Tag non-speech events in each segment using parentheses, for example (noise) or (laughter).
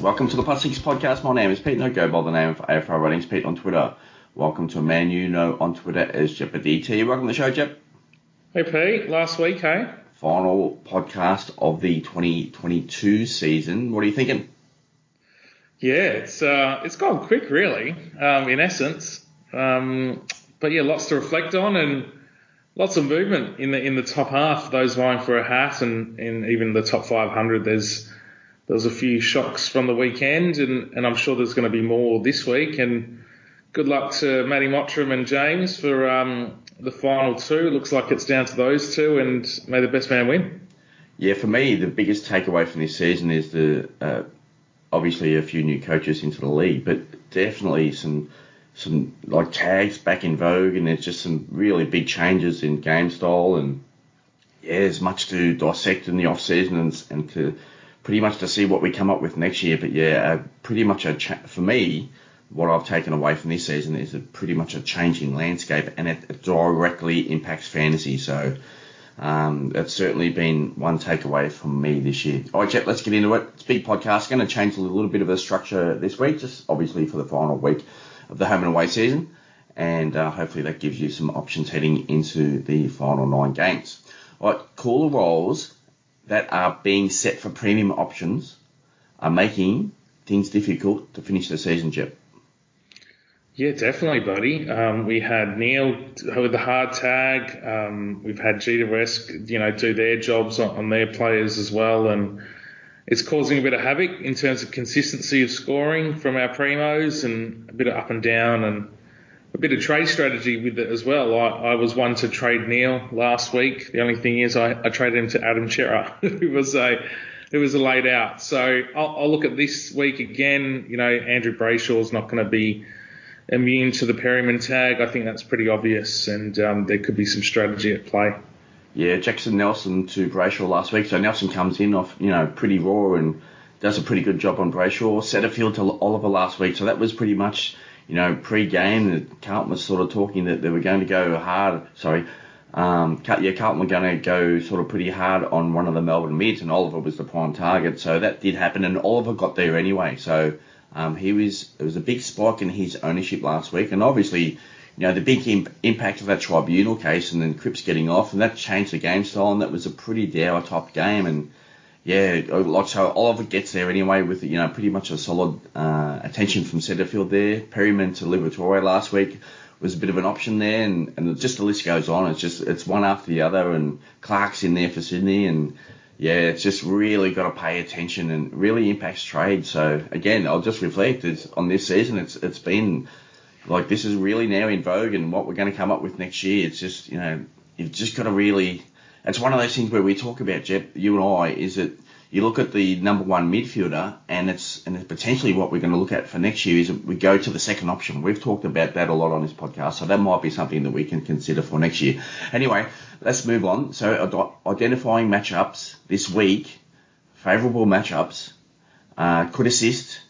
Welcome to the Plus Six Podcast. My name is Pete. No go by the name of AFR Runnings Pete on Twitter. Welcome to a man you know on Twitter as DT. Welcome to the show, Jep. Hey Pete, last week, hey? Final podcast of the 2022 season. What are you thinking? Yeah, it's uh, it's gone quick, really. Um, in essence, um, but yeah, lots to reflect on and lots of movement in the in the top half. Those vying for a hat and, and even the top 500. There's there was a few shocks from the weekend, and, and I'm sure there's going to be more this week. And good luck to Matty Mottram and James for um, the final two. Looks like it's down to those two, and may the best man win. Yeah, for me, the biggest takeaway from this season is the uh, obviously a few new coaches into the league, but definitely some some like tags back in vogue, and there's just some really big changes in game style, and yeah, there's much to dissect in the off season and, and to pretty much to see what we come up with next year. But yeah, uh, pretty much a cha- for me, what I've taken away from this season is a pretty much a changing landscape, and it, directly impacts fantasy. So. Um, that's certainly been one takeaway from me this year. All right, Jet, let's get into it. It's a big podcast. Going to change a little bit of the structure this week, just obviously for the final week of the home and away season, and uh, hopefully that gives you some options heading into the final nine games. All right, caller roles that are being set for premium options are making things difficult to finish the season, Jep. Yeah, definitely, buddy. Um, we had Neale with the hard tag. Um, we've had GWS, you know, do their jobs on, on, their players as well, and it's causing a bit of havoc in terms of consistency of scoring from our primos and a bit of up and down and a bit of trade strategy with it as well. I, I was one to trade Neale last week. The only thing is I, I traded him to Adam Cerra, (laughs) who was a who was a laid out. So I'll, I'll look at this week again. You know, Andrew Brayshaw's not going to be immune to the Perryman tag. I think that's pretty obvious, and um, there could be some strategy at play. Yeah, Jackson Nelson to Brayshaw last week. So Nelson comes in off, you know, pretty raw and does a pretty good job on Brayshaw. Setterfield to Oliver last week. So that was pretty much you know, pre-game, the Carlton was sort of talking that they were going to go hard. Sorry, um, yeah, Carlton were going to go sort of pretty hard on one of the Melbourne mids, and Oliver was the prime target. So that did happen, and Oliver got there anyway. So um, he was it was a big spike in his ownership last week, and obviously, you know, the big imp- impact of that tribunal case, and then Cripps getting off, and that changed the game style, and that was a pretty dour top game, and yeah, like so Oliver gets there anyway with you know pretty much a solid uh, attention from Setterfield there. Perryman to Liberatore last week was a bit of an option there, and, and just the list goes on. It's just it's one after the other, and Clark's in there for Sydney, and yeah, it's just really got to pay attention and really impacts trade. So again, I'll just reflect on this season. It's it's been like this is really now in vogue, and what we're going to come up with next year. It's just you know you've just got to really it's one of those things where we talk about Jep, you and I, is that you look at the number one midfielder, and it's and it's potentially what we're going to look at for next year is we go to the second option. We've talked about that a lot on this podcast, so that might be something that we can consider for next year. Anyway, let's move on. So identifying matchups this week, favourable matchups, uh, could assist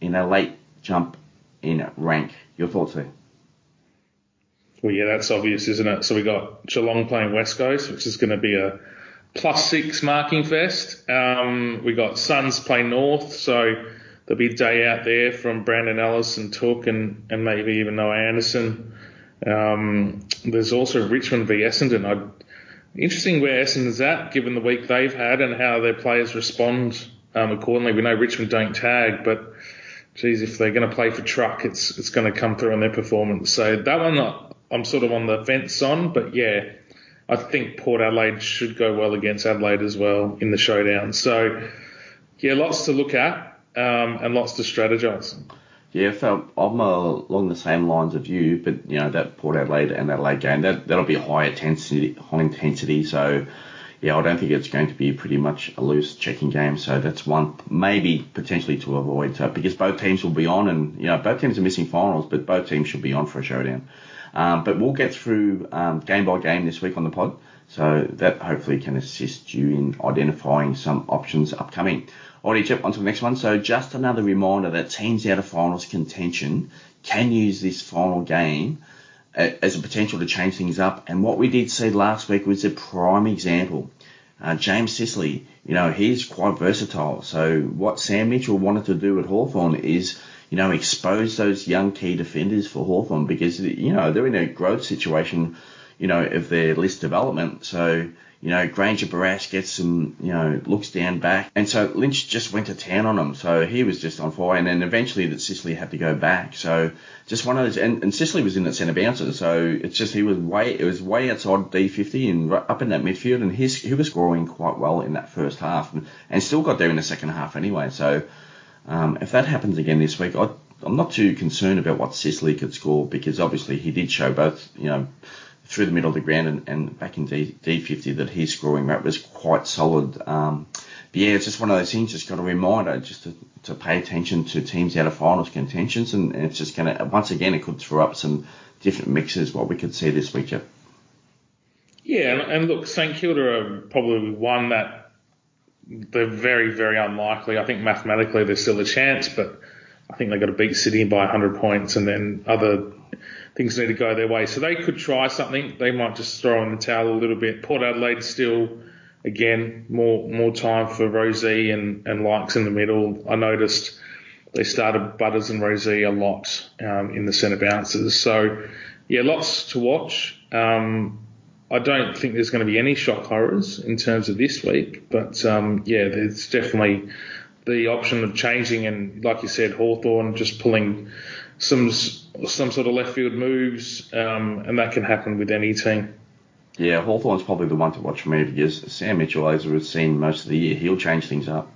in a late jump in rank. Your thoughts there? Well, yeah, that's obvious, isn't it? So we got Geelong playing West Coast, which is going to be a plus six marking fest. Um, we got Suns playing North, so there'll be a day out there from Brandon Ellis and Touk and, and maybe even Noah Anderson. Um, there's also Richmond v Essendon. I'd, interesting where Essendon's at, given the week they've had and how their players respond um, accordingly. We know Richmond don't tag, but geez, if they're going to play for truck, it's it's going to come through on their performance. So that one I'm sort of on the fence on, but yeah, I think Port Adelaide should go well against Adelaide as well in the showdown. So yeah, lots to look at um, and lots to strategise. Yeah, I'm along the same lines of you, but you know that Port Adelaide and Adelaide game that that'll be high intensity, high intensity. So yeah, I don't think it's going to be pretty much a loose checking game. So that's one maybe potentially to avoid. So because both teams will be on, and you know both teams are missing finals, but both teams should be on for a showdown. Um, but we'll get through um, game by game this week on the pod. So that hopefully can assist you in identifying some options upcoming. Alrighty, Chip, on to the next one. So just another reminder that teams out of finals contention can use this final game as a potential to change things up. And what we did see last week was a prime example. Uh, James Sicily, you know, he's quite versatile. So what Sam Mitchell wanted to do at Hawthorn is, you know, expose those young key defenders for Hawthorn because, you know, they're in a growth situation you know, of their list development. So, you know, Granger Barrass gets some, you know, looks down back. And so Lynch just went to town on him. So he was just on fire. And then eventually that Sicily had to go back. So just one of those, and, and Sicily was in the centre bouncer. So it's just, he was way, it was way outside D50 and up in that midfield. And his, he was scoring quite well in that first half and, and still got there in the second half anyway. So, um, if that happens again this week, I, I'm not too concerned about what Sicily could score because obviously he did show both, you know, through the middle of the ground and, and back in D, D50 that his scoring rate was quite solid. Um, but yeah, it's just one of those things. Just got a reminder just to, to pay attention to teams out of finals contentions, and, and it's just going to once again it could throw up some different mixes. What we could see this week. Yeah, and, and look, St Kilda are probably one that they're very, very unlikely. I think mathematically there's still a chance, but I think they've got to beat Sydney by 100 points, and then other things need to go their way. So they could try something. They might just throw in the towel a little bit. Port Adelaide still, again, more more time for Rozee and, and likes in the middle. I noticed they started Butters and Rozee a lot um, in the centre bounces. So, yeah, lots to watch. Um, I don't think there's going to be any shock horrors in terms of this week, but um, yeah, there's definitely the option of changing and, like you said, Hawthorn just pulling some some sort of left field moves, um, and that can happen with any team. Yeah, Hawthorn's probably the one to watch for me because Sam Mitchell, as we've seen most of the year, he'll change things up.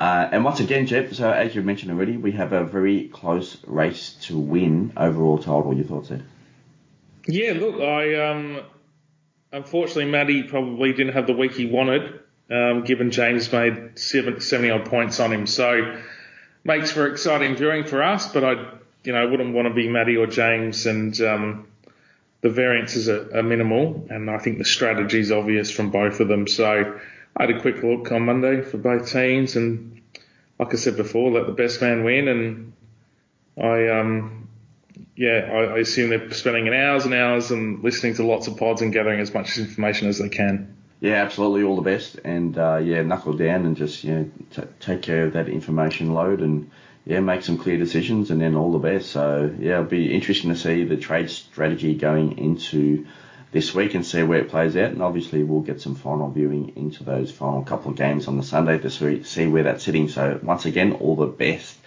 Uh, and once again, Jeff, so as you mentioned already, we have a very close race to win overall title. Your thoughts there? Yeah, look, I um, unfortunately, Matty probably didn't have the week he wanted, um, given James made 70 odd points on him. So makes for exciting viewing for us, but I you know, wouldn't want to be Matty or James, and um, the variances are, are, minimal, and I think the strategy is obvious from both of them. So I had a quick look on Monday for both teams, and like I said before, let the best man win, and I, um, yeah, I, I assume they're spending hours and hours and listening to lots of pods and gathering as much information as they can. Yeah, absolutely, all the best, and uh, yeah, knuckle down and just you know t- take care of that information load and yeah, make some clear decisions and then all the best. So yeah, it'll be interesting to see the trade strategy going into this week and see where it plays out. And obviously we'll get some final viewing into those final couple of games on the Sunday to see where that's sitting. So once again, all the best.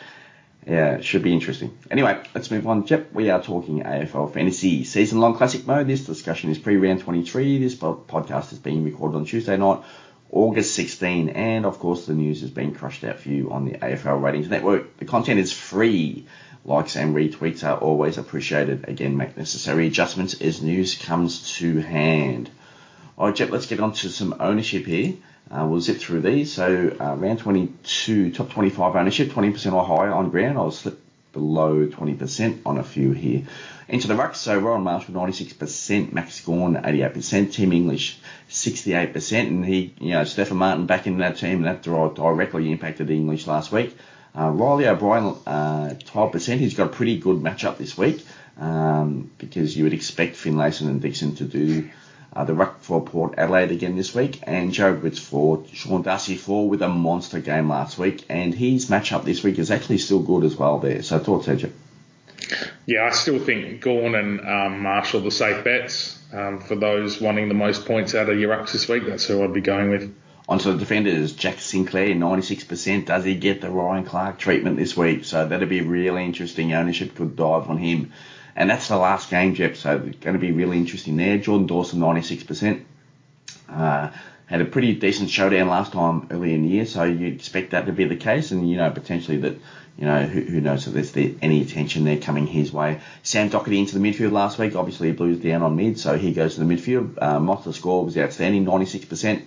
Yeah, it should be interesting. Anyway, let's move on. Jep, we are talking AFL Fantasy Season Long Classic Mode. This discussion is pre-round 23. This podcast is being recorded on Tuesday night, August 16, and of course the news has been crushed out for you on the AFL Ratings Network. The content is free. Likes and retweets are always appreciated. Again, make necessary adjustments as news comes to hand. Alright, Jet, let's get on to some ownership here. Uh, we'll zip through these. So, uh, round 22, top 25 ownership, 20% or higher on ground. I'll slip below 20% on a few here. Into the rucks, so Rowan Marshall 96%, Max Gawn 88%, Tim English 68%, and he, you know, Stefan Martin back in that team, and that directly impacted the English last week. Uh, Riley O'Brien, uh, 12%. He's got a pretty good matchup this week um, because you would expect Finlayson and Dixon to do uh, the ruck for Port Adelaide again this week, and Joe Woods for Sean Darcy for with a monster game last week, and his matchup this week is actually still good as well there. So thoughts, Edge? Yeah, I still think Gawn and um, Marshall the safe bets. Um, for those wanting the most points out of your rucks this week, that's who I'd be going with. Onto the defenders, Jack Sinclair, 96%. Does he get the Ryan Clark treatment this week? So that'd be really interesting. Ownership could dive on him. And that's the last game, Jep, so it's going to be really interesting there. Jordan Dawson, 96%. Uh, had a pretty decent showdown last time early in the year, so you'd expect that to be the case, and you know potentially that you know who, who knows if there's the, any attention there coming his way. Sam Docherty into the midfield last week, obviously he Blues down on mid, so he goes to the midfield. Uh, score was outstanding, 96%.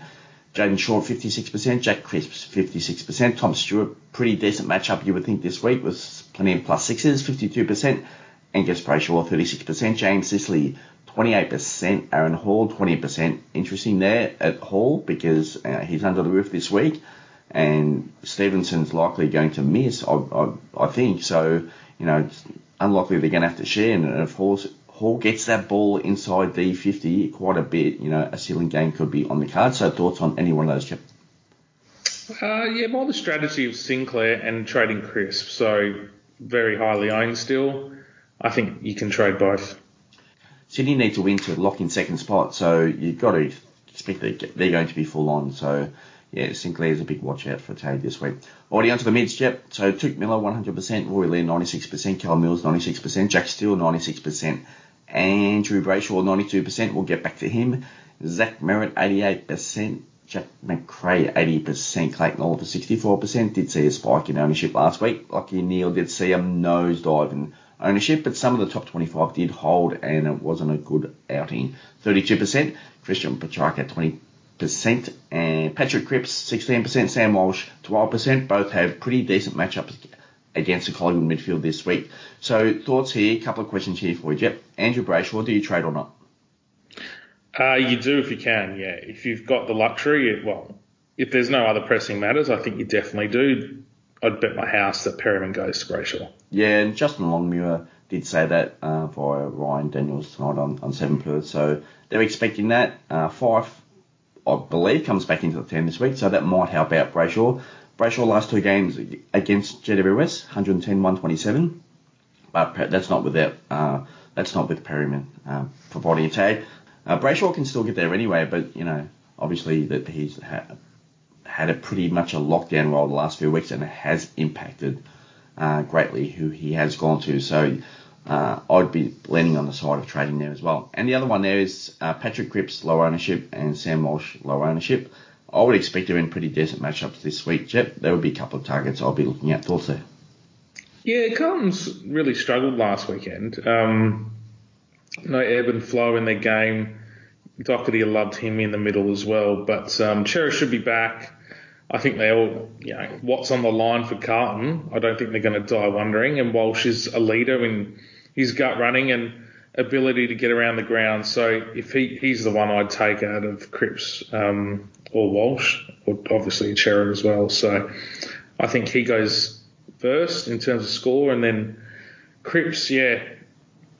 Jayden Short 56%, Jack Crisps 56%, Tom Stewart pretty decent matchup you would think this week with plenty of plus sixes 52%, Angus Brayshaw 36%, James Sicily 28%, Aaron Hall 20%. Interesting there at Hall because uh, he's under the roof this week, and Stevenson's likely going to miss. I, I, I think so. You know, it's unlikely they're going to have to share. And if Hall's, Hall gets that ball inside the 50 quite a bit, you know, a ceiling game could be on the card. So thoughts on any one of those, Chip? Uh, yeah, more the strategy of Sinclair and trading Crisp. So very highly owned still. I think you can trade both. Sydney need to win to lock in second spot, so you've got to expect that they're going to be full on. So yeah, Sinclair's a big watch out for Tade this week. Already onto the mids, yep. So Touk Miller 100%, Rory Laird 96%, Cal Mills 96%, Jack Steele 96%, Andrew Brayshaw 92%. We'll get back to him. Zach Merrett 88%. Jack Macrae 80%, Clayton Oliver 64%. Did see a spike in ownership last week. Lachie Neale did see a nosedive in ownership, but some of the top 25 did hold and it wasn't a good outing. 32%, Christian Petracca 20%, and Patrick Cripps 16%, Sam Walsh 12%. Both have pretty decent matchups against the Collingwood midfield this week. So thoughts here, a couple of questions here for you, Jeff. Andrew Brayshaw, do you trade or not? Uh, you do if you can, yeah. If you've got the luxury, well, if there's no other pressing matters, I think you definitely do. I'd bet my house that Perryman goes to Brayshaw. Yeah, and Justin Longmuir did say that uh, via Ryan Daniels tonight on, on 7 Perth. So they're expecting that. Uh, Fyfe, I believe, comes back into the team this week, so that might help out Brayshaw. Brayshaw last two games against GWS, 110 127. But that's not without uh, that's not with Perryman uh, providing a tag. Uh, Brayshaw can still get there anyway, but you know, obviously that he's had, a pretty much a lockdown role the last few weeks, and it has impacted uh, greatly who he has gone to. So uh, I'd be leaning on the side of trading there as well. And the other one there is uh, Patrick Cripps, low ownership, and Sam Walsh, low ownership. I would expect to win pretty decent matchups this week, Jep. There would be a couple of targets I'll be looking at. There? Yeah, Carlton's really struggled last weekend. Um, no ebb and flow in their game. Docherty loved him in the middle as well, but um, Cherish should be back. I think they all, you know, what's on the line for Carlton. I don't think they're going to die wondering. And Walsh is a leader in his gut running and ability to get around the ground. So if he, he's the one I'd take out of Cripps um, or Walsh, or obviously Cerra as well. So I think he goes first in terms of score, and then Cripps, yeah,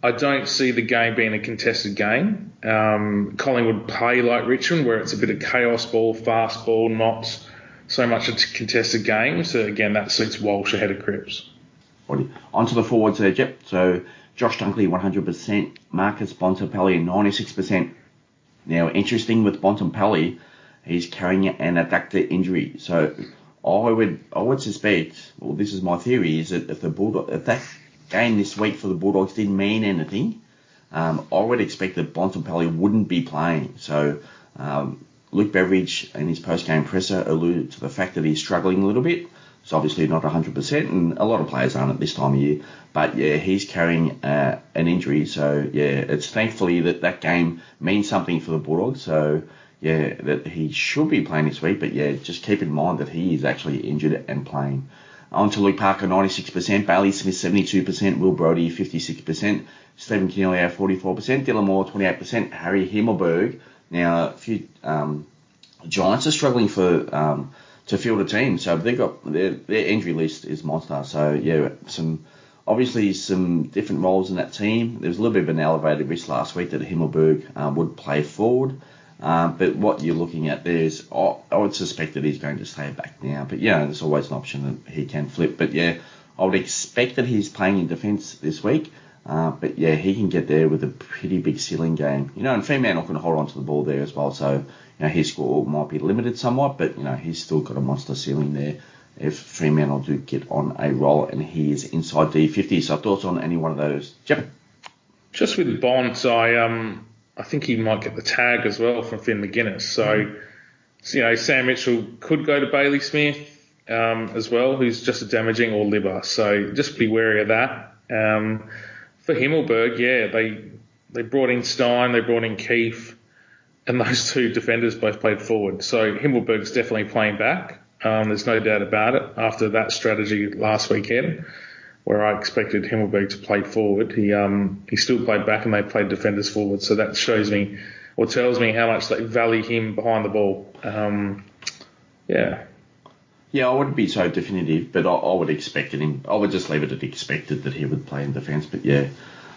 I don't see the game being a contested game. Um, Collingwood play like Richmond, where it's a bit of chaos ball, fast ball, not so much a contested game. So again, that suits Walsh ahead of Cripps. On to the forwards there. So Josh Dunkley 100%, Marcus Bontempelli 96%. Now, interesting with Bontempelli, he's carrying an adductor injury. So I would I would suspect, well, this is my theory, is that if the Bulldog, if that game this week for the Bulldogs didn't mean anything, um, I would expect that Bontempelli wouldn't be playing. So um, Luke Beveridge in his post-game presser alluded to the fact that he's struggling a little bit. It's obviously not 100%, and a lot of players aren't at this time of year. But yeah, he's carrying uh, an injury, so yeah, it's thankfully that that game means something for the Bulldogs. So yeah, that he should be playing this week. But yeah, just keep in mind that he is actually injured and playing. On to Luke Parker, 96%, Bailey Smith, 72%, Will Brodie, 56%, Stephen Kenion, 44%, Dylan Moore, 28%, Harry Himmelberg. Now, a few um, Giants are struggling for um, to field a team, so they've got their, their injury list is monster. So yeah, some obviously some different roles in that team. There was a little bit of an elevated risk last week that Himmelberg um, would play forward. Um, but what you're looking at there is, I, I would suspect that he's going to stay back now. But yeah, there's always an option that he can flip. But yeah, I would expect that he's playing in defence this week. Uh, but yeah, he can get there with a pretty big ceiling game. You know, and Fremantle can hold on to the ball there as well. So, you know, his score might be limited somewhat, but, you know, he's still got a monster ceiling there if Fremantle do get on a roll and he is inside D50. So thoughts on any one of those? Yep. Just with Bont, I um I think he might get the tag as well from Finn Maginness. So you know, Sam Mitchell could go to Bailey Smith um, as well, who's just a damaging or liver. So just be wary of that. Um, for Himmelberg, yeah, they they brought in Stein, they brought in Keith, and those (laughs) two defenders both played forward. So Himmelberg's definitely playing back. Um, there's no doubt about it. After that strategy last weekend, where I expected Himmelberg to play forward, he um, he still played back and they played defenders forward. So that shows me or tells me how much they value him behind the ball. Um, yeah. Yeah, I wouldn't be so definitive, but I, I would expect him. I would just leave it at expected that he would play in defence. But yeah,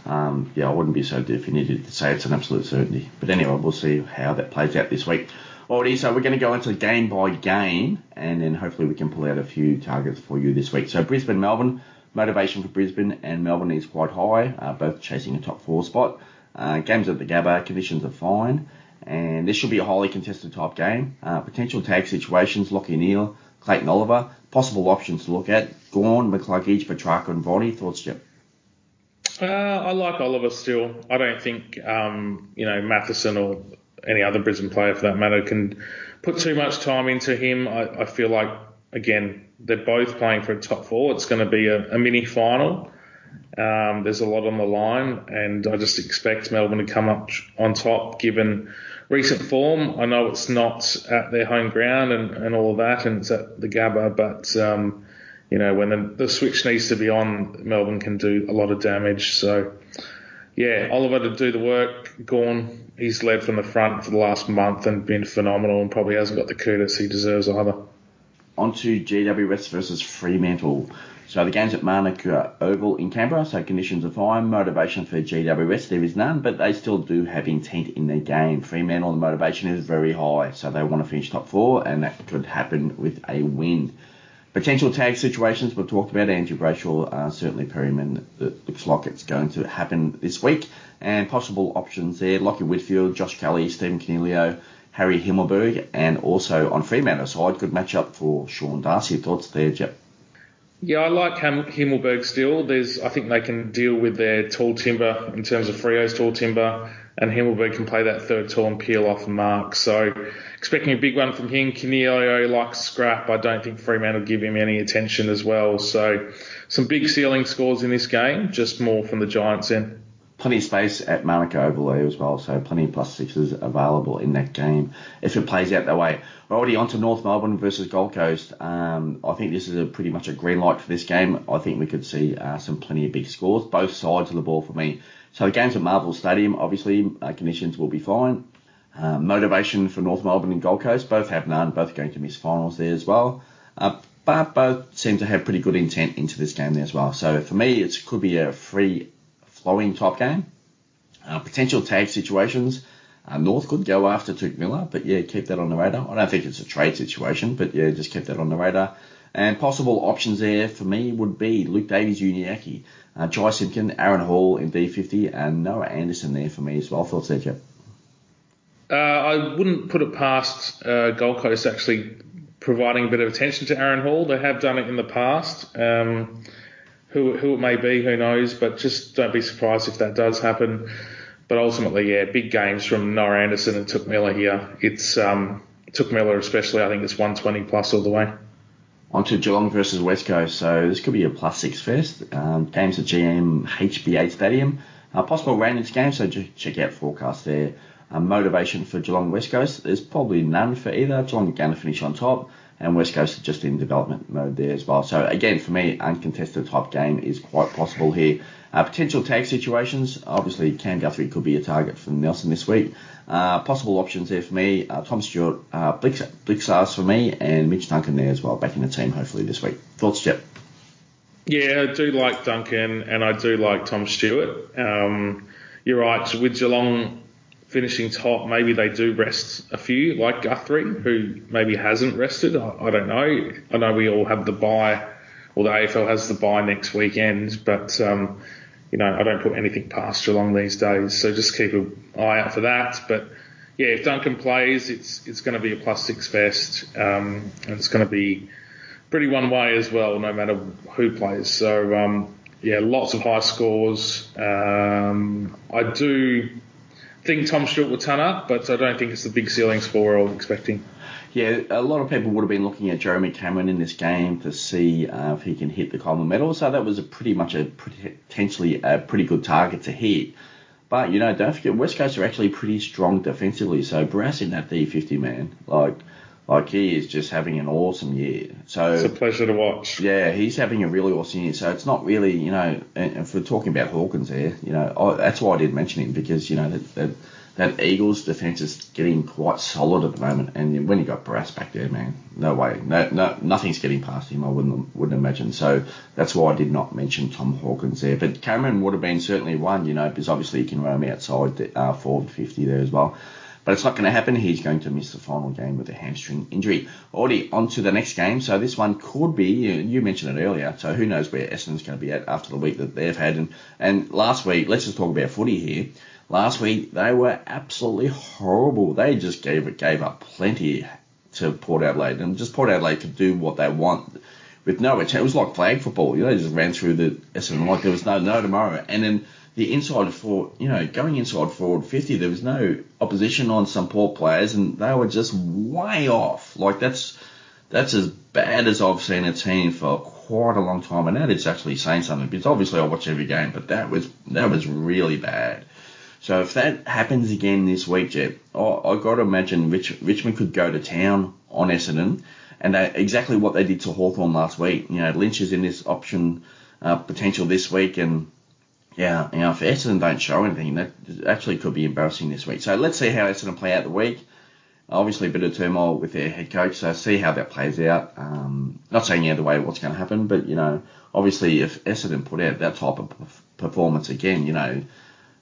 um, yeah, I wouldn't be so definitive to say it's an absolute certainty. But anyway, we'll see how that plays out this week. Alrighty, so we're going to go into game by game, and then hopefully we can pull out a few targets for you this week. So Brisbane, Melbourne, motivation for Brisbane and Melbourne is quite high, uh, both chasing a top four spot. Uh, games at the Gabba, conditions are fine, and this should be a highly contested type game. Uh, potential tag situations: Lachie Neale, Clayton Oliver. Possible options to look at: Gawn, McCluggage, Petracca, and Viney. Thoughts, Jeff? Uh, I like Oliver still. I don't think um, you know Matheson or any other Brisbane player for that matter can put too much time into him. I, I feel like again they're both playing for a top four. It's going to be a, a mini final. Um, there's a lot on the line, and I just expect Melbourne to come up on top given recent form. I know it's not at their home ground and, and all of that, and it's at the Gabba, but um, you know, when the, the switch needs to be on, Melbourne can do a lot of damage. So, yeah, Oliver to do the work. Gawn, he's led from the front for the last month and been phenomenal and probably hasn't got the kudos he deserves either. On to GW West versus Fremantle. So the game's at Manuka Oval in Canberra, so conditions are fine. Motivation for GWS, there is none, but they still do have intent in their game. Fremantle, the motivation is very high, so they want to finish top four, and that could happen with a win. Potential tag situations we've talked about. Andrew Brayshaw, uh, certainly Perryman. It looks like it's going to happen this week. And possible options there: Lachie Whitfield, Josh Kelly, Stephen Coniglio, Harry Himmelberg, and also on Fremantle side, good match up for Sean Darcy. Thoughts there, Jeff? Yeah, I like Himmelberg still. There's, I think they can deal with their tall timber in terms of Freo's tall timber and Himmelberg can play that third tall and peel off mark. So expecting a big one from him. Coniglio likes scrap. I don't think Fremantle will give him any attention as well. So some big ceiling scores in this game, just more from the Giants end. Plenty of space at Manuka Oval as well, so plenty of plus sixes available in that game if it plays out that way. We're already on to North Melbourne versus Gold Coast. Um, I think this is a pretty much a green light for this game. I think we could see uh, some plenty of big scores, both sides of the ball for me. So the game's at Marvel Stadium. Obviously, uh, conditions will be fine. Uh, motivation for North Melbourne and Gold Coast. Both have none. Both going to miss finals there as well. Uh, but both seem to have pretty good intent into this game there as well. So for me, it could be a free flowing top game. Uh, potential tag situations. Uh, North could go after Touk Miller, but yeah, keep that on the radar. I don't think it's a trade situation, but yeah, just keep that on the radar. And possible options there for me would be Luke Davies, Uniacke, uh, Jy Simpkin, Aaron Hall in D50, and Noah Anderson there for me as well. Thoughts there, Jeff? Uh, I wouldn't put it past uh, Gold Coast actually providing a bit of attention to Aaron Hall. They have done it in the past. Um, who, who it may be, who knows, but just don't be surprised if that does happen. But ultimately, yeah, big games from Noah Anderson and Touk Miller here. It's um, Touk Miller especially, I think it's 120 plus all the way. On to Geelong versus West Coast. So this could be a plus six fest. Um, games at GMHBA Stadium. Uh, possible this game, so check out forecast there. Motivation for Geelong West Coast. There's probably none for either. Geelong are going to finish on top, and West Coast are just in development mode there as well. So again, for me, uncontested type game is quite possible here. Uh, potential tag situations. Obviously, Cam Guthrie could be a target for Nelson this week. Uh, possible options there for me. Uh, Tom Stewart, uh, Blicavs for me, and Mitch Duncan there as well, back in the team hopefully this week. Thoughts, Jeff? Yeah, I do like Duncan and I do like Tom Stewart. Um, you're right, with Geelong finishing top, maybe they do rest a few, like Guthrie, who maybe hasn't rested. I, I don't know. I know we all have the buy, or the AFL has the buy next weekend, but um, you know I don't put anything past Geelong these days, so just keep an eye out for that. But yeah, if Duncan plays, it's it's going to be a plus six fest, um, and it's going to be pretty one way as well, no matter who plays. So um, yeah, lots of high scores. Um, I do think Tom Stewart will turn up, but I don't think it's the big ceiling score we're all expecting. Yeah, a lot of people would have been looking at Jeremy Cameron in this game to see uh, if he can hit the Coleman medal. So that was a pretty much a potentially a pretty good target to hit. But you know, don't forget West Coast are actually pretty strong defensively. So Barrass in that D50 man, like like he is just having an awesome year. So it's a pleasure to watch. Yeah, he's having a really awesome year. So it's not really, you know, and if we're talking about Hawkins there, you know, I, that's why I did mention him because you know that, that that Eagles defense is getting quite solid at the moment. And when you got Barrass back there, man, no way, no, no, nothing's getting past him. I wouldn't wouldn't imagine. So that's why I did not mention Tom Hawkins there. But Cameron would have been certainly one, you know, because obviously he can roam outside the, uh, forward 50 there as well. But it's not going to happen. He's going to miss the final game with a hamstring injury. Already on to the next game. So this one could be, you mentioned it earlier, so who knows where Essendon's going to be at after the week that they've had. And, and last week, let's just talk about footy here. Last week they were absolutely horrible. They just gave gave up plenty to Port Adelaide, and just Port Adelaide could do what they want with no It was like flag football. You know, they just ran through the Essendon like there was no no tomorrow. And then the inside for you know going inside forward 50, there was no opposition on some Port players, and they were just way off. Like that's that's as bad as I've seen a team for quite a long time, and that is actually saying something because obviously I watch every game, but that was that was really bad. So if that happens again this week, Jet, I, I got to imagine Rich, Richmond could go to town on Essendon, and they, exactly what they did to Hawthorn last week. You know, Lynch is in this option uh, potential this week, and yeah, you know, if Essendon don't show anything, that actually could be embarrassing this week. So let's see how Essendon play out the week. Obviously, a bit of turmoil with their head coach, so see how that plays out. Um, not saying either way what's going to happen, but you know, obviously, if Essendon put out that type of performance again, you know,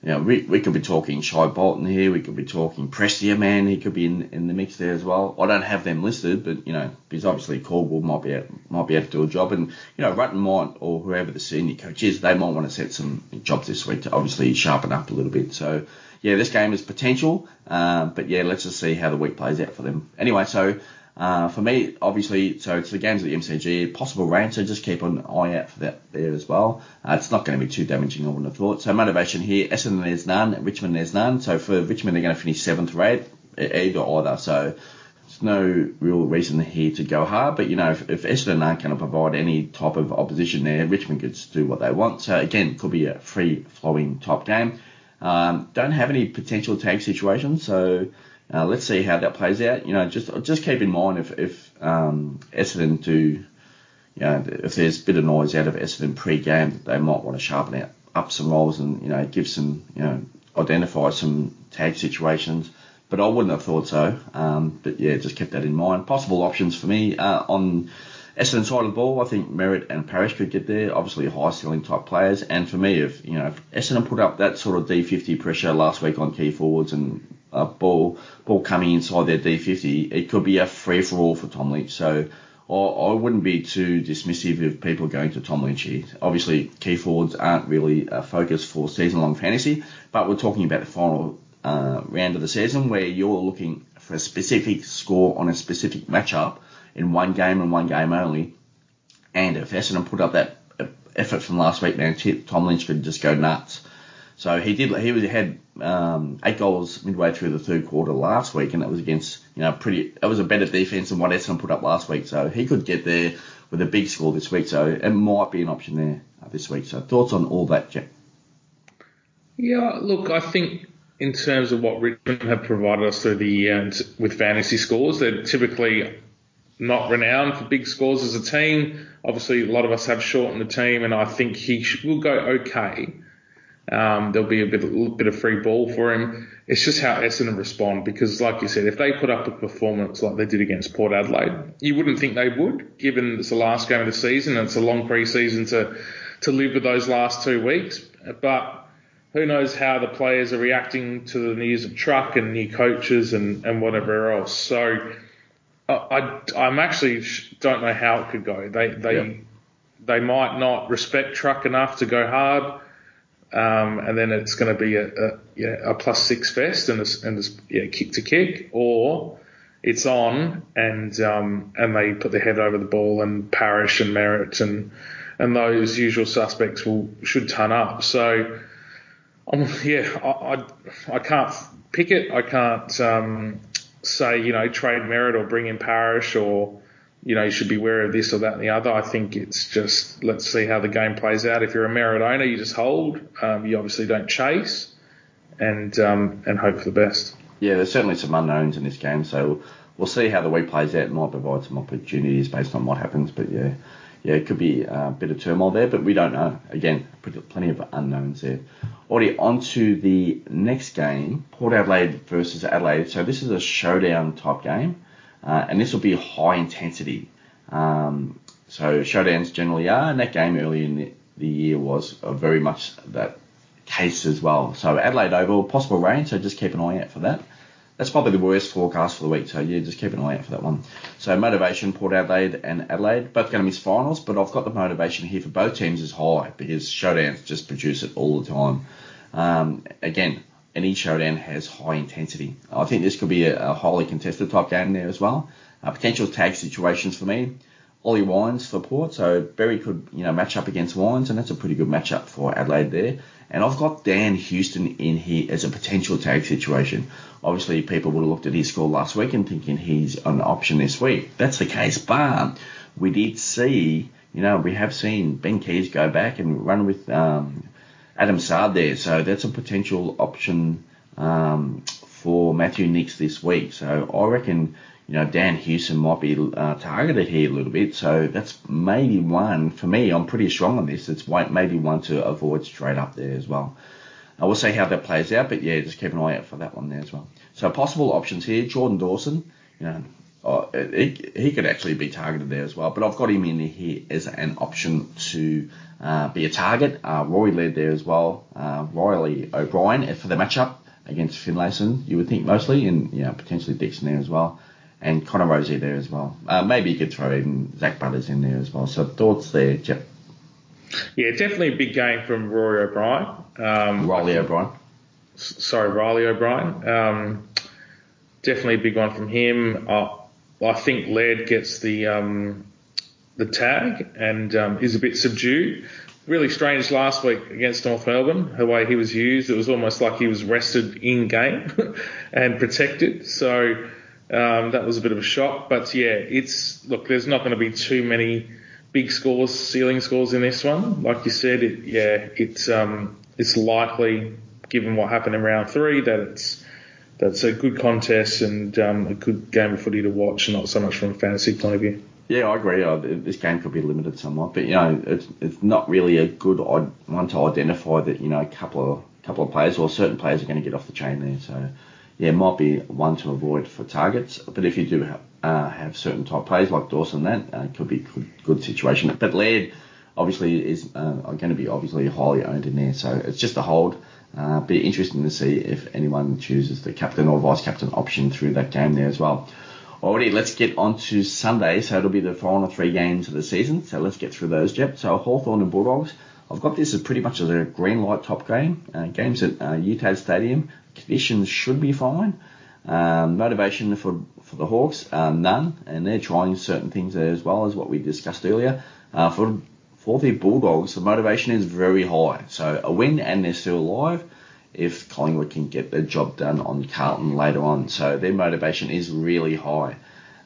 you know, we, we could be talking Shai Bolton here. We could be talking Prestia, man. He could be in, in the mix there as well. I don't have them listed, but you know, because obviously Caldwell might be able, might be able to do a job, and you know, Rutten might or whoever the senior coach is, they might want to set some jobs this week to obviously sharpen up a little bit. So yeah, this game is potential, uh, but yeah, let's just see how the week plays out for them. Anyway, so uh, for me, obviously, so it's the games at the MCG, possible rain, so just keep an eye out for that there as well. Uh, it's not going to be too damaging, I wouldn't have thought. So motivation here, Essendon there's none, Richmond there's none. So for Richmond, they're going to finish seventh or eighth, either either. So there's no real reason here to go hard, but you know, if, if Essendon aren't going to provide any type of opposition there, Richmond could do what they want. So again, could be a free flowing top game. Um, don't have any potential tag situations, so uh, let's see how that plays out. You know, just just keep in mind if if um, Essendon do, you know, if there's a bit of noise out of Essendon pre-game, they might want to sharpen out up some roles and you know give some you know identify some tag situations. But I wouldn't have thought so. Um, but yeah, just keep that in mind. Possible options for me uh, on Essendon side of the ball, I think Merrett and Parish could get there. Obviously, high ceiling type players. And for me, if you know, if Essendon put up that sort of D50 pressure last week on key forwards and uh, ball ball coming inside their D50, it could be a free for all for Tom Lynch. So I, I wouldn't be too dismissive of people going to Tom Lynch here. Obviously, key forwards aren't really a focus for season long fantasy, but we're talking about the final uh, round of the season where you're looking for a specific score on a specific matchup in one game and one game only. And if Essendon put up that effort from last week, man, Tom Lynch could just go nuts. So he did. He was had um, eight goals midway through the third quarter last week, and it was against you know pretty. It was a better defense than what Essendon put up last week. So he could get there with a big score this week. So it might be an option there uh, this week. So thoughts on all that, Jack? Yeah, look, I think in terms of what Richmond have provided us through the year with fantasy scores, they're typically not renowned for big scores as a team. Obviously, a lot of us have shortened the team, and I think he will go okay. Um, there'll be a bit, a little bit of free ball for him. It's just how Essendon respond because, like you said, if they put up a performance like they did against Port Adelaide, you wouldn't think they would, given it's the last game of the season and it's a long pre-season to to live with those last two weeks. But who knows how the players are reacting to the news of truck and new coaches and, and whatever else. So I, I am actually don't know how it could go. They they yep. they might not respect truck enough to go hard, um, and then it's going to be a, a, yeah, a plus six fest and a, and yeah, kick to kick, or it's on and um, and they put their head over the ball and Parish and Merrett and and those usual suspects will should turn up. So Um, yeah, I, I, I can't pick it. I can't um, say you know trade Merrett or bring in Parish or you know you should be aware of this or that and the other. I think it's just let's see how the game plays out. If you're a Merrett owner, you just hold. Um, you obviously don't chase, and um, and hope for the best. Yeah, there's certainly some unknowns in this game, so we'll see how the week plays out. It might provide some opportunities based on what happens, but yeah, yeah, it could be a bit of turmoil there, but we don't know. Again, plenty of unknowns there. Already on to the next game, Port Adelaide versus Adelaide. So this is a showdown type game, uh, and this will be high intensity. Um, so showdowns generally are, and that game early in the, year was very much that case as well. So Adelaide Oval, possible rain, so just keep an eye out for that that's probably the worst forecast for the week. So yeah, just keep an eye out for that one. So motivation, Port Adelaide and Adelaide, both going to miss finals, but I've got the motivation here for both teams is high because showdowns just produce it all the time. Um, again, any showdown has high intensity. I think this could be a, a highly contested type game there as well. Uh, potential tag situations for me. Ollie Wines for Port, so Berry could you know match up against Wines, and that's a pretty good matchup for Adelaide there. And I've got Dan Houston in here as a potential tag situation. Obviously, people would have looked at his score last week and thinking he's an option this week. That's the case, but we did see, you know, we have seen Ben Keays go back and run with um, Adam Saad there, so that's a potential option um, for Matthew Nicks this week. So I reckon you know, Dan Houston might be uh, targeted here a little bit. So that's maybe one for me. I'm pretty strong on this. It's maybe one to avoid straight up there as well. I will see how that plays out, but yeah, just keep an eye out for that one there as well. So possible options here: Jordan Dawson. You know, uh, he, he could actually be targeted there as well. But I've got him in here as an option to uh, be a target. Uh, Rory led there as well. Uh, Riley O'Brien for the matchup against Finlayson, you would think mostly, and you know, potentially Dixon there as well and Connor Rozee there as well. Uh, maybe you could throw in Zak Butters in there as well. So thoughts there, Jeff? Yeah, definitely a big game from Rory O'Brien. Um, Riley O'Brien. Sorry, Riley O'Brien. Um, definitely a big one from him. Uh, I think Laird gets the um, the tag and um, is a bit subdued. Really strange last week against North Melbourne, the way he was used. It was almost like he was rested in game (laughs) and protected. So um, that was a bit of a shock, but yeah, it's look. There's not going to be too many big scores, ceiling scores in this one. Like you said, it, yeah, it's um, it's likely, given what happened in round three, that it's that's a good contest and um, a good game of footy to watch, not so much from a fantasy point of view. Yeah, I agree. Uh, this game could be limited somewhat, but you know, it's it's not really a good one to identify that you know a couple of couple of players or certain players are going to get off the chain there. So yeah, might be one to avoid for targets. But if you do have, uh, have certain type players like Dawson, that uh, could be good, good situation. But Laird obviously is uh, going to be obviously highly owned in there, so it's just a hold. Uh, be interesting to see if anyone chooses the captain or vice captain option through that game there as well. Alrighty, let's get on to Sunday. So it'll be the final three games of the season. So let's get through those, Jep. So Hawthorn and Bulldogs. I've got this as pretty much as a green light top game. Uh, games at uh, UTAS Stadium conditions should be fine. Um, motivation for for the Hawks, uh, none, and they're trying certain things there as well as what we discussed earlier. Uh, for for the Bulldogs, the motivation is very high. So a win and they're still alive if Collingwood can get their job done on Carlton later on. So their motivation is really high.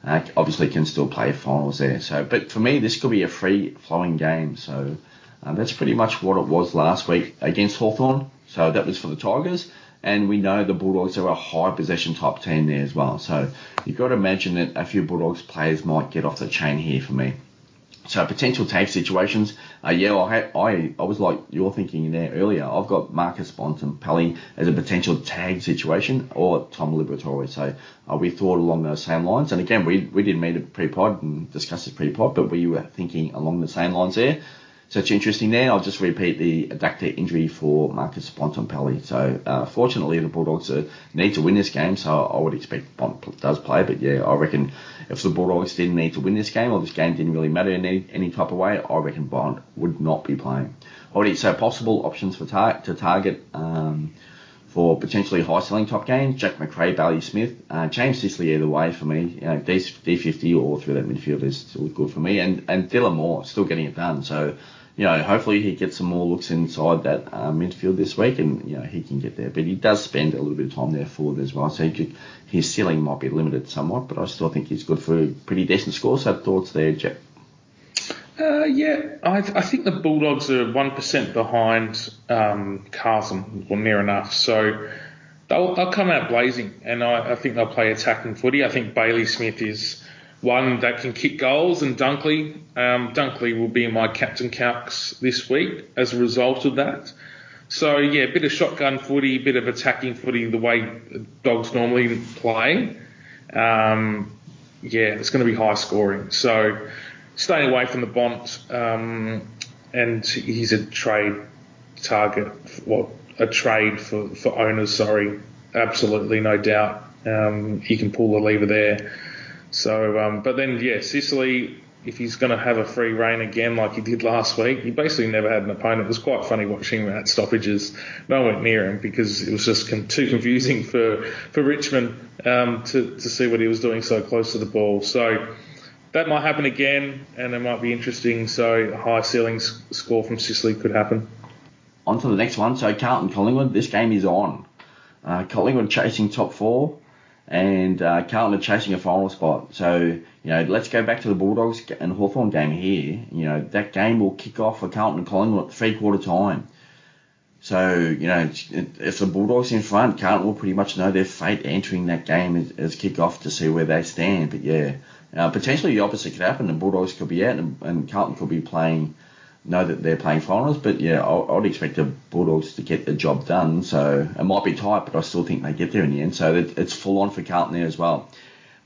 Uh, obviously can still play finals there. So, but for me, this could be a free flowing game. So uh, that's pretty much what it was last week against Hawthorn. So that was for the Tigers and we know the Bulldogs are a high possession type team there as well. So you've got to imagine that a few Bulldogs players might get off the chain here for me. So potential tag situations, uh, yeah, I, I I was like you're thinking there earlier. I've got Marcus Bontempelli as a potential tag situation, or Tom Liberatore. So uh, we thought along those same lines. And again, we we didn't meet a pre-pod and discuss this pre-pod, but we were thinking along the same lines there. So it's interesting there. I'll just repeat the adductor injury for Marcus Bontempelli. So uh, fortunately, the Bulldogs uh, need to win this game, so I would expect Bont does play. But yeah, I reckon if the Bulldogs didn't need to win this game, or this game didn't really matter in any, any type of way, I reckon Bont would not be playing. Alrighty, so possible options for tar- to target. Um, for potentially high selling top games, Jack Macrae, Bailey Smith, uh, James Sicily either way for me. You know, D, 50 or through that midfield is still good for me. And, and Dylan Moore still getting it done. So, you know, hopefully he gets some more looks inside that um, midfield this week, and you know he can get there. But he does spend a little bit of time there forward as well, so could, his ceiling might be limited somewhat. But I still think he's good for a pretty decent score. So thoughts there, Jeff? Uh, yeah, I, I, think the Bulldogs are one percent behind um, Carlton, or near enough. So they'll, they'll come out blazing, and I, I, think they'll play attacking footy. I think Bailey Smith is one that can kick goals, and Dunkley. Um, Dunkley will be my captain calcs this week as a result of that. So yeah, a bit of shotgun footy, a bit of attacking footy, the way dogs normally play. Um, yeah, it's going to be high scoring. So staying away from the Bont, um, and he's a trade target. Well, a trade for, for owners. Sorry, absolutely no doubt. Um, he can pull the lever there. So, um, but then, yeah, Sicily, if he's going to have a free reign again like he did last week, he basically never had an opponent. It was quite funny watching him at stoppages. No one went near him because it was just too confusing for, for Richmond um, to, to see what he was doing so close to the ball. So that might happen again and it might be interesting. So a high ceiling score from Sicily could happen. On to the next one. So Carlton Collingwood, this game is on. Uh, Collingwood chasing top four and uh, Carlton are chasing a final spot. So, you know, let's go back to the Bulldogs and Hawthorn game here. You know, that game will kick off for Carlton and Collingwood at three quarter time. So, you know, if the Bulldogs in front, Carlton will pretty much know their fate entering that game as, as kick off to see where they stand. But yeah, uh, potentially the opposite could happen. The Bulldogs could be out and, and Carlton could be playing know that they're playing finals, but yeah, I, would expect the Bulldogs to get the job done. So it might be tight, but I still think they get there in the end. So it, it's full on for Carlton there as well.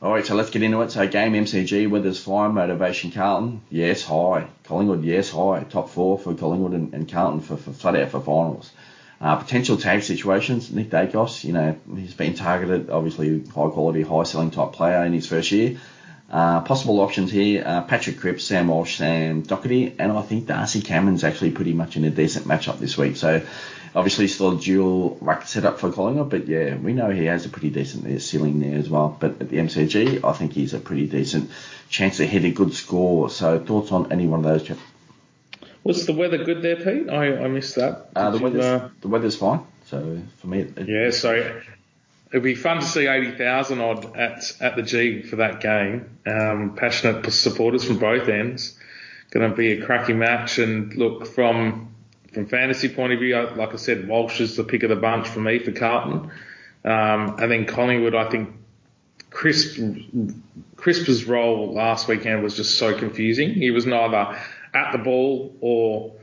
All right, so let's get into it. So game MCG, weather's fine, motivation Carlton, yes, high. Collingwood, yes, high. Top four for Collingwood and, and Carlton for, for flat out for finals. Uh, potential tag situations, Nick Daicos, you know, he's been targeted, obviously high quality, high selling type player in his first year. Uh, possible options here, uh, Patrick Cripps, Sam Walsh, Sam Docherty, and I think Darcy Cameron's actually pretty much in a decent matchup this week. So obviously still a dual rack setup for Collingwood, but yeah, we know he has a pretty decent ceiling there as well. But at the MCG, I think he's a pretty decent chance to hit a good score. So thoughts on any one of those, Jeff? Was the weather good there, Pete? I, I missed that. Uh, the, weather's, uh... the weather's fine. So for me, it, yeah. So it'll be fun to see 80,000 odd at, at the G for that game. Um, passionate supporters from both ends. Going to be a cracking match. And look, from from fantasy point of view, like I said, Walsh is the pick of the bunch for me for Carlton. Um, and then Collingwood, I think Crisp, Crisp's role last weekend was just so confusing. He was neither at the ball or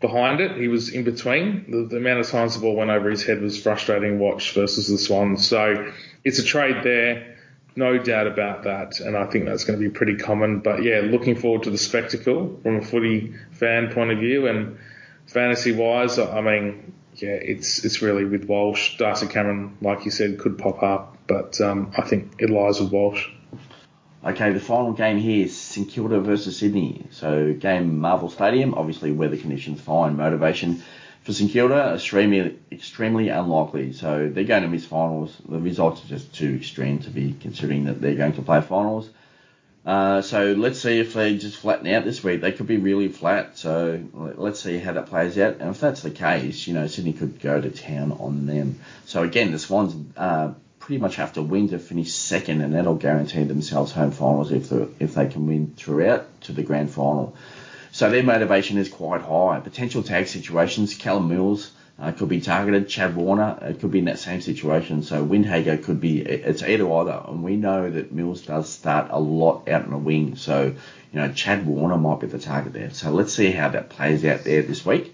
behind it. He was in between. The, the, amount of times the ball went over his head was frustrating to watch versus the Swans. So it's a trade there, no doubt about that. And I think that's going to be pretty common. But yeah, looking forward to the spectacle from a footy fan point of view and fantasy wise. I mean, yeah, it's it's really with Walsh. Darcy Cameron, like you said, could pop up, but um, I think it lies with Walsh. Okay, the final game here is St Kilda versus Sydney. So game Marvel Stadium, obviously weather conditions fine, motivation for St Kilda extremely extremely unlikely. So they're going to miss finals. The results are just too extreme to be considering that they're going to play finals. Uh, so let's see if they just flatten out this week. They could be really flat. So let's see how that plays out. And if that's the case, you know Sydney could go to town on them. So again, the Swans uh, pretty much have to win to finish second, and that'll guarantee themselves home finals if the, if they can win throughout to the grand final. So their motivation is quite high. Potential tag situations, Callum Mills uh, could be targeted, Chad Warner uh, could be in that same situation. So Windhager could be, it's either either. And we know that Mills does start a lot out in the wing. So, you know, Chad Warner might be the target there. So let's see how that plays out there this week.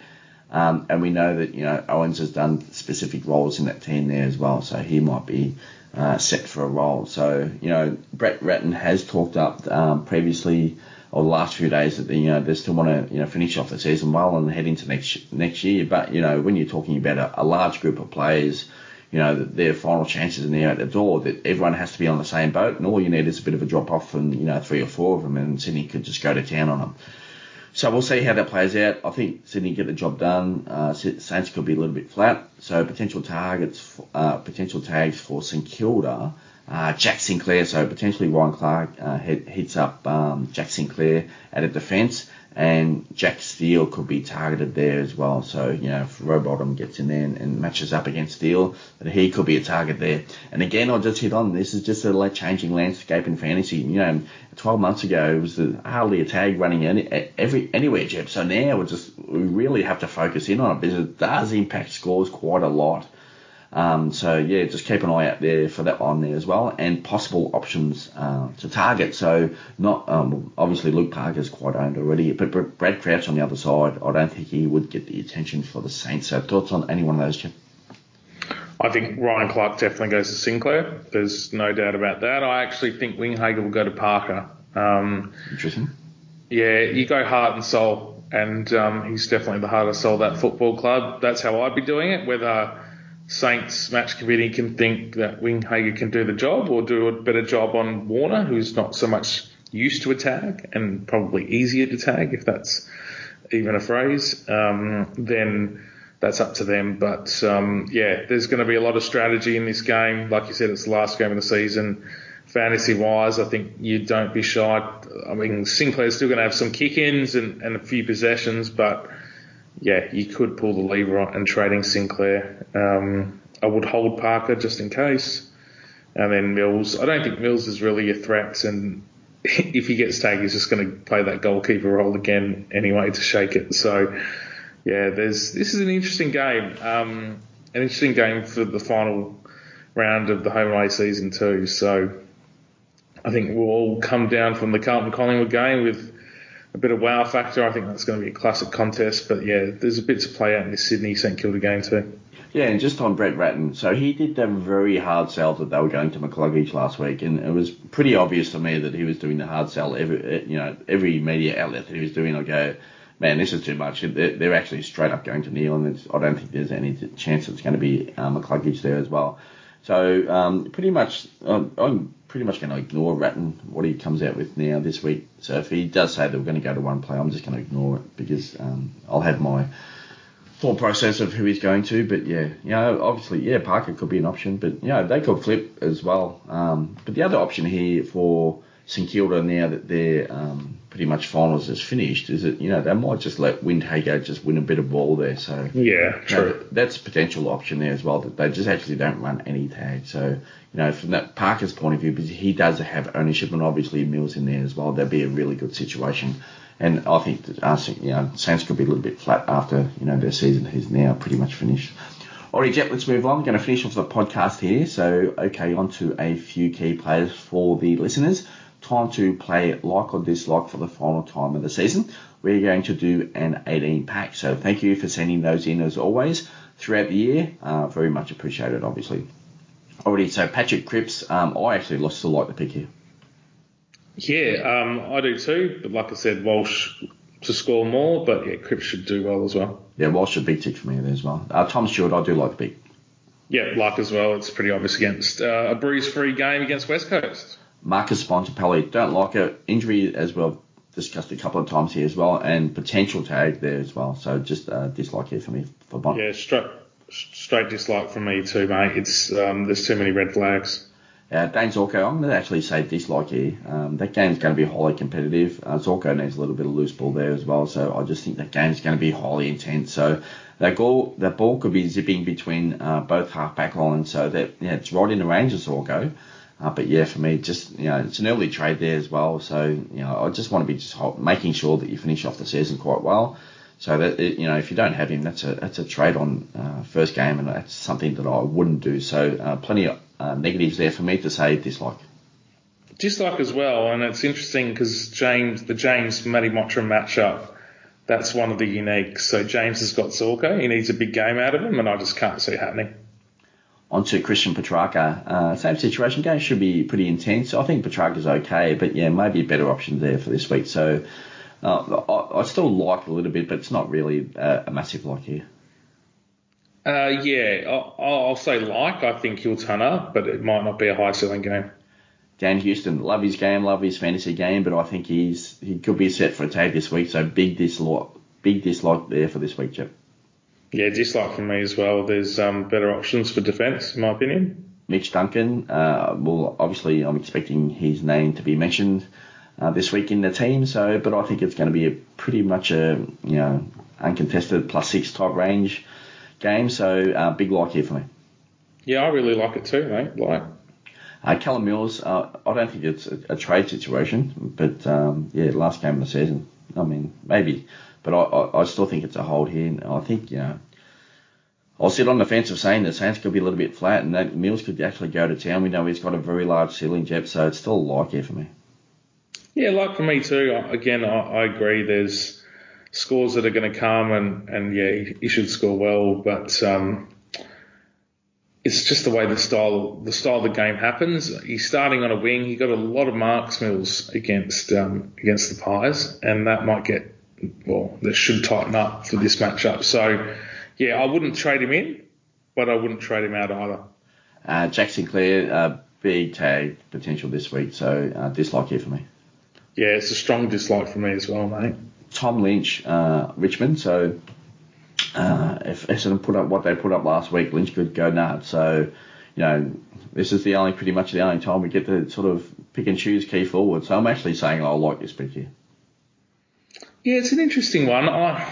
Um, and we know that you know Owens has done specific roles in that team there as well, so he might be uh, set for a role. So you know Brett Ratten has talked up um, previously or the last few days that you know they still want to you know finish off the season well and head into next next year. But you know when you're talking about a, a large group of players, you know their final chances in the out the door that everyone has to be on the same boat, and all you need is a bit of a drop off from you know three or four of them, and Sydney could just go to town on them. So we'll see how that plays out. I think Sydney get the job done. Uh, Saints could be a little bit flat. So potential targets, uh, potential tags for St Kilda. Uh, Jack Sinclair, so potentially Ryan Clarke uh, hits up um, Jack Sinclair at a defence. And Jack Steele could be targeted there as well. So, you know, if Rowbottom gets in there and, and, matches up against Steele, that he could be a target there. And again, I'll just hit on this is just a changing landscape in fantasy. You know, 12 months ago, it was uh, hardly a tag running any, every anywhere, Jeb. So now we just we really have to focus in on it because it does impact scores quite a lot. Um, so yeah, just keep an eye out there for that one there as well, and possible options uh, to target. So not um, obviously Luke Parker's quite owned already, but Brad Crouch on the other side, I don't think he would get the attention for the Saints. So thoughts on any one of those, Jeff? I think Ryan Clarke definitely goes to Sinclair. There's no doubt about that. I actually think Windhager will go to Parker. Um, Interesting. Yeah, you go heart and soul, and um, he's definitely the heart and soul of that football club. That's how I'd be doing it. Whether Saints match committee can think that Windhager can do the job or do a better job on Warner, who's not so much used to a tag and probably easier to tag, if that's even a phrase, um, then that's up to them. But um, yeah, there's going to be a lot of strategy in this game. Like you said, it's the last game of the season. Fantasy wise, I think you don't be shy. I mean, Sinclair's still going to have some kick ins and, and a few possessions, but yeah, you could pull the lever on and trading Sinclair. Um, I would hold Parker just in case. And then Mills. I don't think Mills is really a threat, and (laughs) if he gets tagged, he's just going to play that goalkeeper role again anyway to shake it. So, yeah, there's this is an interesting game. Um, an interesting game for the final round of the home and away season too. So, I think we'll all come down from the Carlton Collingwood game with a bit of wow factor. I think that's going to be a classic contest. But yeah, there's a bit to play out in this Sydney St Kilda game too. Yeah, and just on Brett Ratten, so he did a very hard sell that they were going to McCluggage last week, and it was pretty obvious to me that he was doing the hard sell. Every you know every media outlet that he was doing, I go, man, this is too much. They're, actually straight up going to Neale, and I don't think there's any chance it's going to be um, McCluggage there as well. So um, pretty much, um, I'm pretty much going to ignore Ratten, what he comes out with now this week. So if he does say that we're going to go to one play, I'm just going to ignore it because um, I'll have my thought process of who he's going to. But yeah, you know, obviously, yeah, Parker could be an option, but you know, they could flip as well. Um, but the other option here for St Kilda now that their um, pretty much finals is finished is that you know they might just let Windhager just win a bit of ball there. So yeah, true. Know, that's a potential option there as well that they just actually don't run any tag. So you know from that Parker's point of view, because he does have ownership and obviously Mills in there as well, that'd be a really good situation. And I think that uh, you know Saints could be a little bit flat after you know their season is now pretty much finished. Alright, Jet, let's move on. I'm going to finish off the podcast here. So, okay, on to a few key players for the listeners time to play like or dislike for the final time of the season. We're going to do an 18 pack. So thank you for sending those in as always throughout the year. Uh, very much appreciated, obviously. Already, so Patrick Cripps, um, I actually lost to like the pick here. Yeah, um, I do too. But like I said, Walsh to score more, but yeah, Cripps should do well as well. Yeah, Walsh should be tick for me there as well. Uh, Tom Stewart, I do like the pick. Yeah, like as well. It's pretty obvious against uh, a bruise-free game against West Coast. Marcus Bontempelli, don't like it. Injury as well, discussed a couple of times here as well, and potential tag there as well. So just uh, dislike here for me for Bont. Yeah, straight, straight dislike from me too, mate. It's um, there's too many red flags. Uh, Dane Zorko, I'm going to actually say dislike here. Um, that game's going to be highly competitive. Uh, Zorko needs a little bit of loose ball there as well, so I just think that game's going to be highly intense. So that goal, that ball could be zipping between uh, both half back lines, so that yeah, it's right in the range of Zorko. Uh, but yeah, for me, just you know, it's an early trade there as well. So you know, I just want to be just making sure that you finish off the season quite well. So that it, you know, if you don't have him, that's a that's a trade on uh, first game, and that's something that I wouldn't do. So uh, plenty of uh, negatives there for me to say dislike. Dislike as well, and it's interesting because James, the James Matty Mottram matchup, that's one of the uniques. So James has got Zorko, he needs a big game out of him, and I just can't see happening onto Christian Petracca. Uh, same situation. Game should be pretty intense. I think Petracca's okay, but yeah, maybe a better option there for this week. So uh, I, I, still like a little bit, but it's not really a, a massive like here. Uh, yeah, I'll, I'll, say like. I think he'll turn up, but it might not be a high ceiling game. Dan Houston, love his game, love his fantasy game, but I think he's he could be set for a tag this week. So big dislike, big dislike there for this week, Chip. Yeah, dislike for me as well. There's um, better options for defence, in my opinion. Mitch Duncan, uh, well, obviously, I'm expecting his name to be mentioned. uh, this week in the team. So, but I think it's going to be a pretty much a you know uncontested plus six type range game. So, uh, big like here for me. Yeah, I really like it too, mate. Like. Uh, Callum Mills, uh, I don't think it's a, a trade situation, but um, yeah, last game of the season. I mean, maybe, but I, I, I still think it's a hold here. I think you know I'll sit on the fence of saying that Saints could be a little bit flat and that Mills could actually go to town. We know he's got a very large ceiling, Jep, so it's still a like here for me. Yeah, like for me too. Again, I, I agree. There's scores that are going to come, and, and yeah, he, he should score well, but um, it's just the way the style the style of the game happens. He's starting on a wing. He got a lot of marks Mills against um, against the Pies, and that might get well. That should tighten up for this matchup. So yeah, I wouldn't trade him in, but I wouldn't trade him out either. Uh, Jack Sinclair, uh, big tag potential this week, so uh, dislike here for me. Yeah, it's a strong dislike for me as well, mate. Tom Lynch, uh, Richmond, so uh, if Essendon put up what they put up last week, Lynch could go nuts. So, you know, this is the only pretty much the only time we get to sort of pick and choose key forward. So I'm actually saying I like this pick here. Yeah, it's an interesting one. I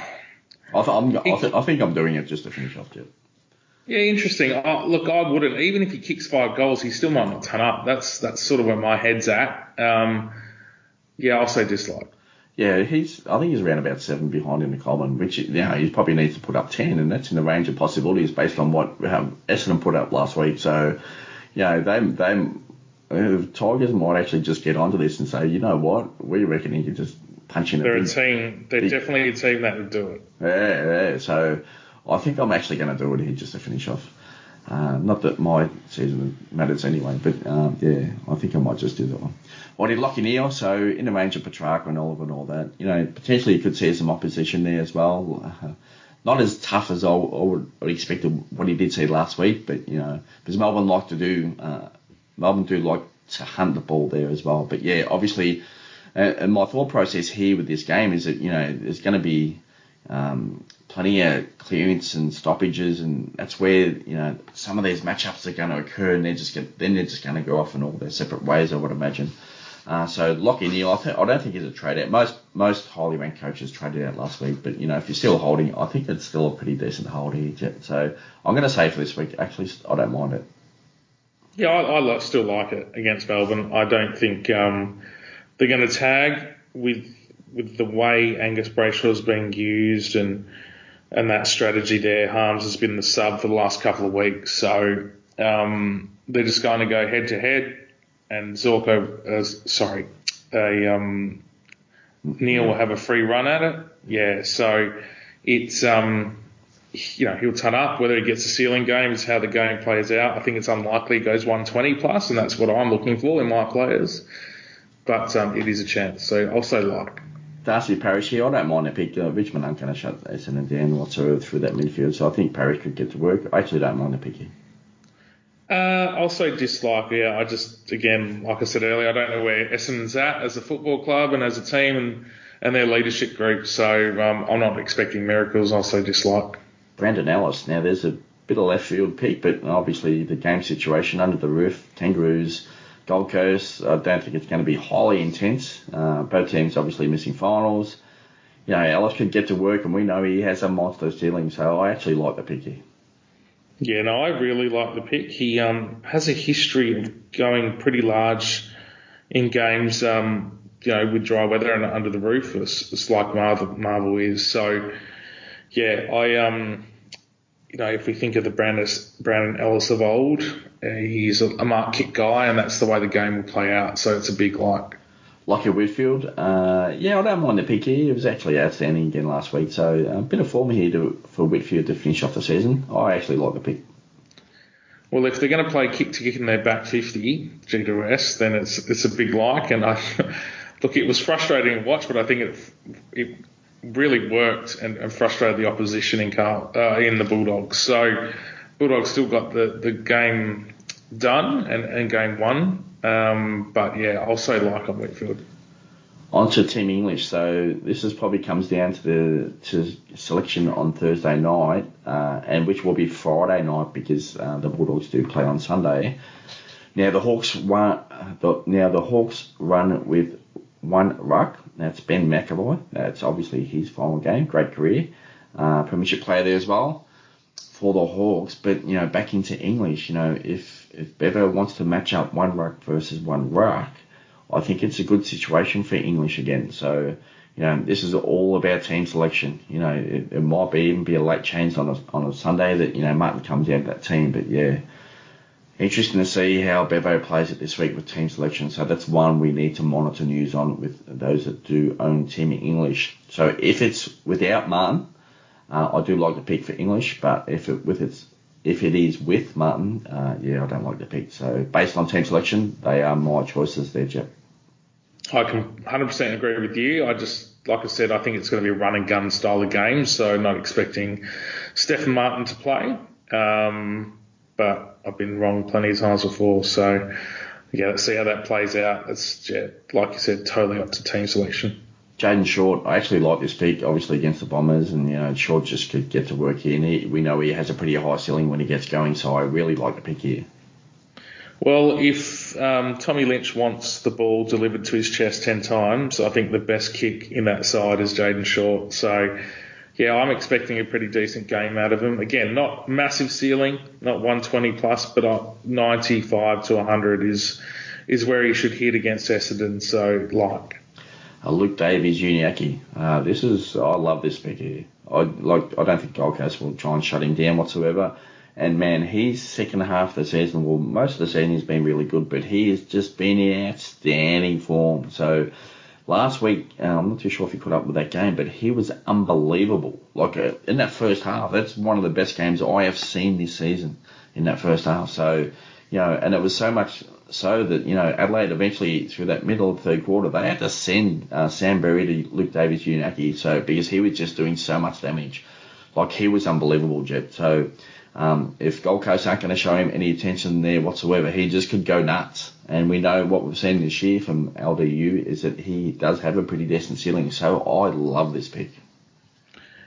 I, th- I'm, I, th- I think I'm doing it just to finish off, Jeff. Yeah, interesting. Look, I wouldn't. Even if he kicks five goals, he still might not turn up. That's that's sort of where my head's at. Um, yeah, I'll say dislike. Yeah, he's. I think he's around about seven behind in the Coleman, which you know he probably needs to put up ten, and that's in the range of possibilities based on what um, Essendon put up last week. So, you know, they they uh, Tigers might actually just get onto this and say, you know what, we reckon he can just punching They're a, big, team. They're big, definitely a team that would do it. Yeah, yeah. So I think I'm actually going to do it here just to finish off. Uh, not that my season matters anyway, but um, yeah, I think I might just do that one. Well, I did Neale, so in the range of Petracca and Oliver and all that, you know, potentially you could see some opposition there as well. Uh, not as tough as I, I would expect what he did see last week, but you know, because Melbourne like to do, uh, Melbourne do like to hunt the ball there as well. But yeah, obviously and my thought process here with this game is that you know there's going to be um, plenty of clearance and stoppages, and that's where you know some of these matchups are going to occur, and they're just get, then they're just going to go off in all their separate ways, I would imagine. Uh, so Lachie Neale, I, th- I don't think he's a trade out. Most most highly ranked coaches traded out last week, but you know if you're still holding, I think it's still a pretty decent hold here. So I'm going to say for this week, actually, I don't mind it. Yeah, I, I still like it against Melbourne. I don't think. Um, they're going to tag with with the way Angus Brayshaw is being used and and that strategy there. Harmes has been the sub for the last couple of weeks, so um, they're just going to go head to head. And Zorko, uh, sorry, a um, Neale will have a free run at it. Yeah, so it's um, you know he'll turn up. Whether he gets a ceiling game is how the game plays out. I think it's unlikely he goes 120 plus, and that's what I'm looking for in my players but um, it is a chance. So I'll say like. Darcy Parish here, I don't mind a pick. Uh, Richmond aren't going to shut Essendon down whatsoever through that midfield, so I think Parish could get to work. I actually don't mind a pick here. Uh, I'll say dislike. Yeah, I just again, like I said earlier, I don't know where Essendon's at as a football club and as a team and, and their leadership group. So um, I'm not expecting miracles. I'll say dislike. Brandon Ellis. Now there's a bit of left field pick, but obviously the game situation under the roof, Kangaroos Gold Coast, I don't think it's going to be highly intense. Uh, both teams obviously missing finals. You know, Ellis could get to work, and we know he has a monster ceiling, so I actually like the pick here. Yeah, no, I really like the pick. He um, has a history of going pretty large in games, um, you know, with dry weather and under the roof. It's, it's like Marvel, Marvel is. So, yeah, I um, you know, if we think of the Brandon, Brandon Ellis of old, he's a, a, mark kick guy, and that's the way the game will play out. So it's a big like. Lachie Whitfield, uh, yeah, I don't mind the pick here. He was actually outstanding again last week, so a uh, bit of form here to, for Whitfield to finish off the season. I actually like the pick. Well, if they're going to play kick to kick in their back 50 G2S, then it's it's a big like. And I (laughs) look, it was frustrating to watch, but I think it it really worked and, and frustrated the opposition in Carl, uh, in the Bulldogs. So Bulldogs still got the, the game done and, and game won. Um, but yeah, I'll say like on Whitfield. On to Tim English. So this is probably comes down to the to selection on Thursday night, uh, and which will be Friday night because uh, the Bulldogs do play on Sunday. Now the Hawks run. The, now the Hawks run with one ruck. That's Ben McEvoy. That's obviously his final game. Great career. Uh, premiership player there as well for the Hawks. But, you know, back into English, you know, if, if Bevo wants to match up one ruck versus one ruck, I think it's a good situation for English again. So, you know, this is all about team selection. You know, it, it might be even be a late change on a, on a Sunday that, you know, Martin comes out of that team. But, yeah, interesting to see how Bevo plays it this week with team selection. So that's one we need to monitor news on with those that do own Tim English. So if it's without Martin, uh, I do like the pick for English, but if it with its if it is with Martin, uh, yeah, I don't like the pick. So based on team selection, they are my choices there, Jeff. I can 100% agree with you. I just, like I said, I think it's going to be a run and gun style of game, so not expecting Stefan Martin to play. Um, but I've been wrong plenty of times before, so yeah, let's see how that plays out. It's, yeah, like you said, totally up to team selection. Jayden Short, I actually like this pick, obviously against the Bombers, and you know Short just could get to work here. And he, we know he has a pretty high ceiling when he gets going, so I really like the pick here. Well, if um, Tommy Lynch wants the ball delivered to his chest ten times, I think the best kick in that side is Jayden Short. So, yeah, I'm expecting a pretty decent game out of him. Again, not massive ceiling, not 120 plus, but 95 to 100 is is where he should hit against Essendon. So, like uh, Luke Davies Uniacke. Uh, this is I love this pick here. I like I don't think Gold Coast will try and shut him down whatsoever. And man, his second half of the season, well, most of the season he's been really good, but he has just been in outstanding form. So last week, uh, I'm not too sure if he put up with that game, but he was unbelievable. Like uh, in that first half, that's one of the best games I have seen this season in that first half. So you know, and it was so much so that you know Adelaide eventually through that middle of third quarter they had to send uh, Sam Berry to Luke Davies Uniacke so because he was just doing so much damage, like he was unbelievable, Jet. So um, if Gold Coast aren't going to show him any attention there whatsoever, he just could go nuts. And we know what we've seen this year from LDU is that he does have a pretty decent ceiling. So I love this pick.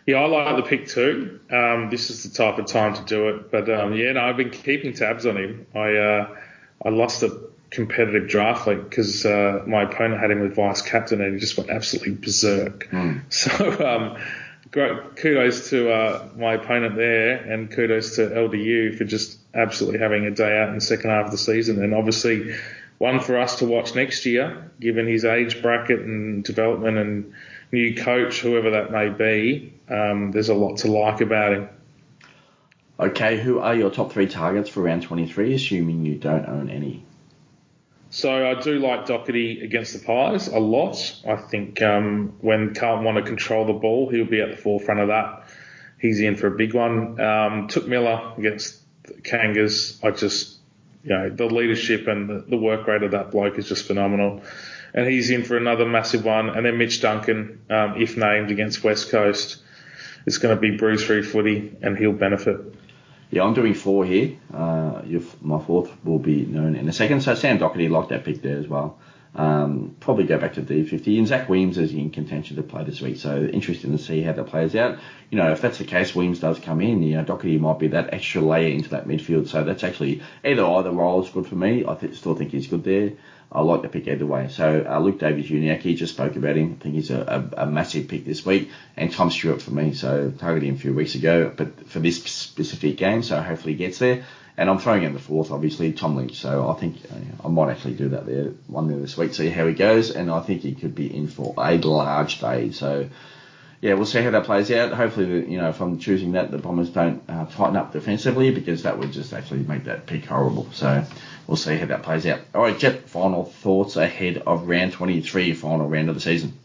Yeah, I like the pick too. Um, this is the type of time to do it. But um, yeah, no, I've been keeping tabs on him. I uh, I lost a competitive draft league because uh, my opponent had him with vice captain and he just went absolutely berserk. Mm. (laughs) So um, great kudos to uh, my opponent there and kudos to LDU for just absolutely having a day out in the second half of the season and obviously one for us to watch next year given his age bracket and development and new coach, whoever that may be. Um, there's a lot to like about him. Okay, who are your top three targets for round 23, assuming you don't own any? So I do like Docherty against the Pies a lot. I think um, when Carlton want to control the ball, he'll be at the forefront of that. He's in for a big one. Um, Touk Miller against Kangas. I just, you know, the leadership and the, the work rate of that bloke is just phenomenal. And he's in for another massive one. And then Mitch Duncan, um, if named against West Coast, it's going to be bruise free footy and he'll benefit. Yeah, I'm doing four here. Uh, my fourth will be known in a second. So Sam Docherty liked that pick there as well. Um, probably go back to D50. And Zac Williams is in contention to play this week, so interesting to see how that plays out. You know, if that's the case, Williams does come in. You know, Docherty might be that extra layer into that midfield, so that's actually either either role is good for me. I th- still think he's good there. I like the pick either way. So uh, Luke Davies Uniacke just spoke about him. I think he's a, a, a, massive pick this week, and Tom Stewart for me. So targeted him a few weeks ago, but for this specific game, so hopefully he gets there. And I'm throwing in the fourth, obviously, Tom Lynch. So I think uh, I might actually do that there one there this week, see how he goes, and I think he could be in for a large day. So yeah, we'll see how that plays out. Hopefully, you know, if I'm choosing that, the Bombers don't uh, tighten up defensively because that would just actually make that pick horrible. So we'll see how that plays out. All right, Jeff, final thoughts ahead of round 23, final round of the season.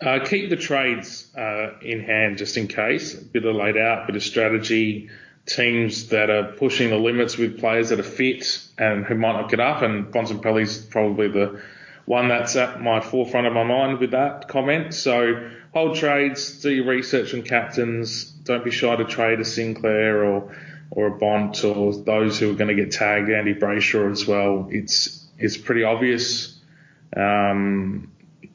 Uh, keep the trades uh, in hand just in case. A bit of laid out, bit of strategy. Teams that are pushing the limits with players that are fit and who might not get up. And Bontempelli's probably the one that's at my forefront of my mind with that comment. So hold trades, do your research on captains. Don't be shy to trade a Sinclair or or a Bont or those who are going to get tagged, Andy Brayshaw as well. It's it's pretty obvious, um,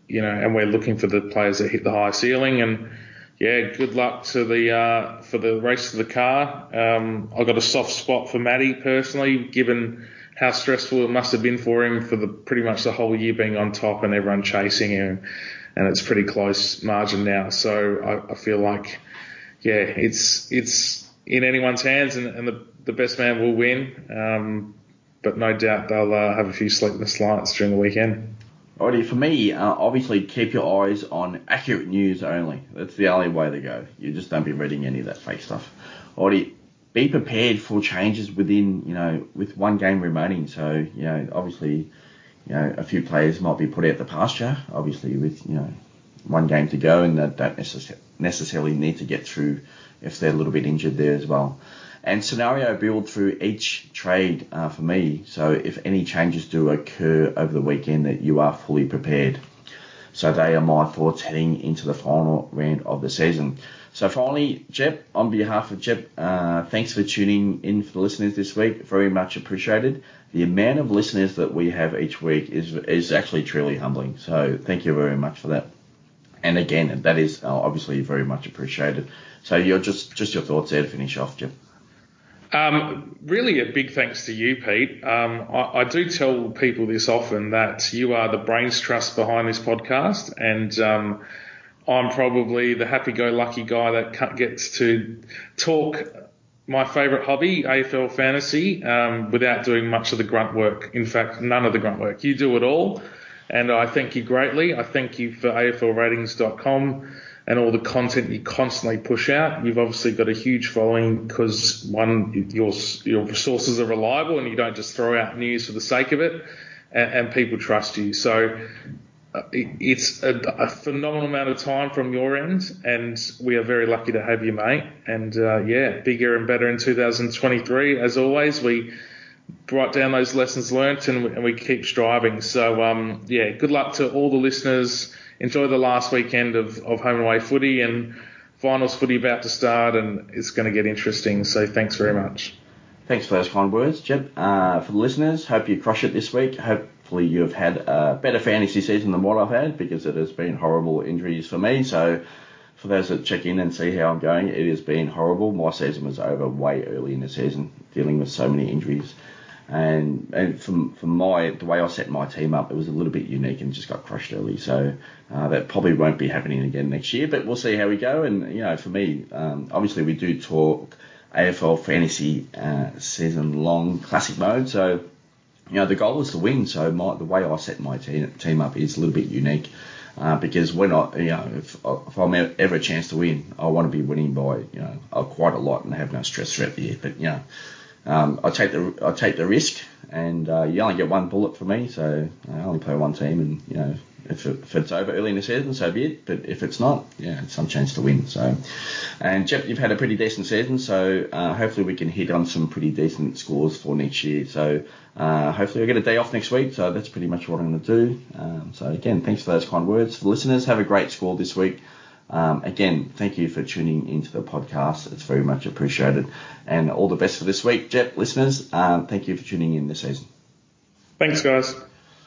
you know, and we're looking for the players that hit the high ceiling. And yeah, good luck to the uh, for the race to the car. Um, I've got a soft spot for Matty personally, given how stressful it must have been for him for the pretty much the whole year being on top and everyone chasing him, and it's pretty close margin now. So I, I feel like, yeah, it's it's in anyone's hands, and, and the the best man will win. Um, but no doubt they'll uh, have a few sleepless nights during the weekend. Alrighty, for me, uh, obviously keep your eyes on accurate news only. That's the only way to go. You just don't be reading any of that fake stuff. Alrighty, be prepared for changes within, you know, with one game remaining. So, you know, obviously, you know, a few players might be put out the pasture, obviously, with, you know, one game to go and that don't necess- necessarily need to get through if they're a little bit injured there as well and scenario build through each trade uh, for me. So if any changes do occur over the weekend, that you are fully prepared. So they are my thoughts heading into the final round of the season. So finally, Jep, on behalf of Jep, uh, thanks for tuning in for the listeners this week. Very much appreciated. The amount of listeners that we have each week is is actually truly humbling. So thank you very much for that. And again, that is uh, obviously very much appreciated. So just just your thoughts there to finish off, Jim. Um, really, a big thanks to you, Pete. Um, I, I, do tell people this often that you are the brains trust behind this podcast, and um, I'm probably the happy-go-lucky guy that gets to talk my favourite hobby, AFL fantasy, um, without doing much of the grunt work. In fact, none of the grunt work. You do it all, and I thank you greatly. I thank you for AFLratings.com and all the content you constantly push out. You've obviously got a huge following because one, your your sources are reliable and you don't just throw out news for the sake of it, and, and people trust you. So uh, it's a, a, phenomenal amount of time from your end, and we are very lucky to have you, mate. And uh, yeah, bigger and better in 2023. As always, we write down those lessons learnt and we, and we keep striving. So um, yeah, good luck to all the listeners enjoy the last weekend of, of home and away footy and finals footy about to start and it's going to get interesting. So thanks very much. Thanks for those kind words, Jeb. Uh, for the listeners, hope you crush it this week. Hopefully you've had a better fantasy season than what I've had because it has been horrible injuries for me. So for those that check in and see how I'm going, it has been horrible. My season was over way early in the season, dealing with so many injuries. And and from from my the way I set my team up, it was a little bit unique and just got crushed early. So uh, that probably won't be happening again next year. But we'll see how we go. And you know, for me, um, obviously we do talk AFL fantasy uh, season long classic mode. So you know, the goal is to win. So my, the way I set my team, team up is a little bit unique. Uh, because we're not, you know, if, if I'm ever a chance to win, I want to be winning by, you know, quite a lot and have no stress throughout the year. But, you know, um, I take the I take the risk, and uh, you only get one bullet for me, so I only play one team, and you know if, it, if it's over early in the season, so be it. But if it's not, yeah, it's some chance to win. So, and Jeff, you've had a pretty decent season, so uh, hopefully we can hit on some pretty decent scores for next year. So uh, hopefully we get a day off next week. So that's pretty much what I'm going to do. Um, so again, thanks for those kind words. For listeners, have a great score this week. Um, again, thank you for tuning into the podcast. It's very much appreciated. And all the best for this week, Jet listeners. Um, thank you for tuning in this season. Thanks, guys.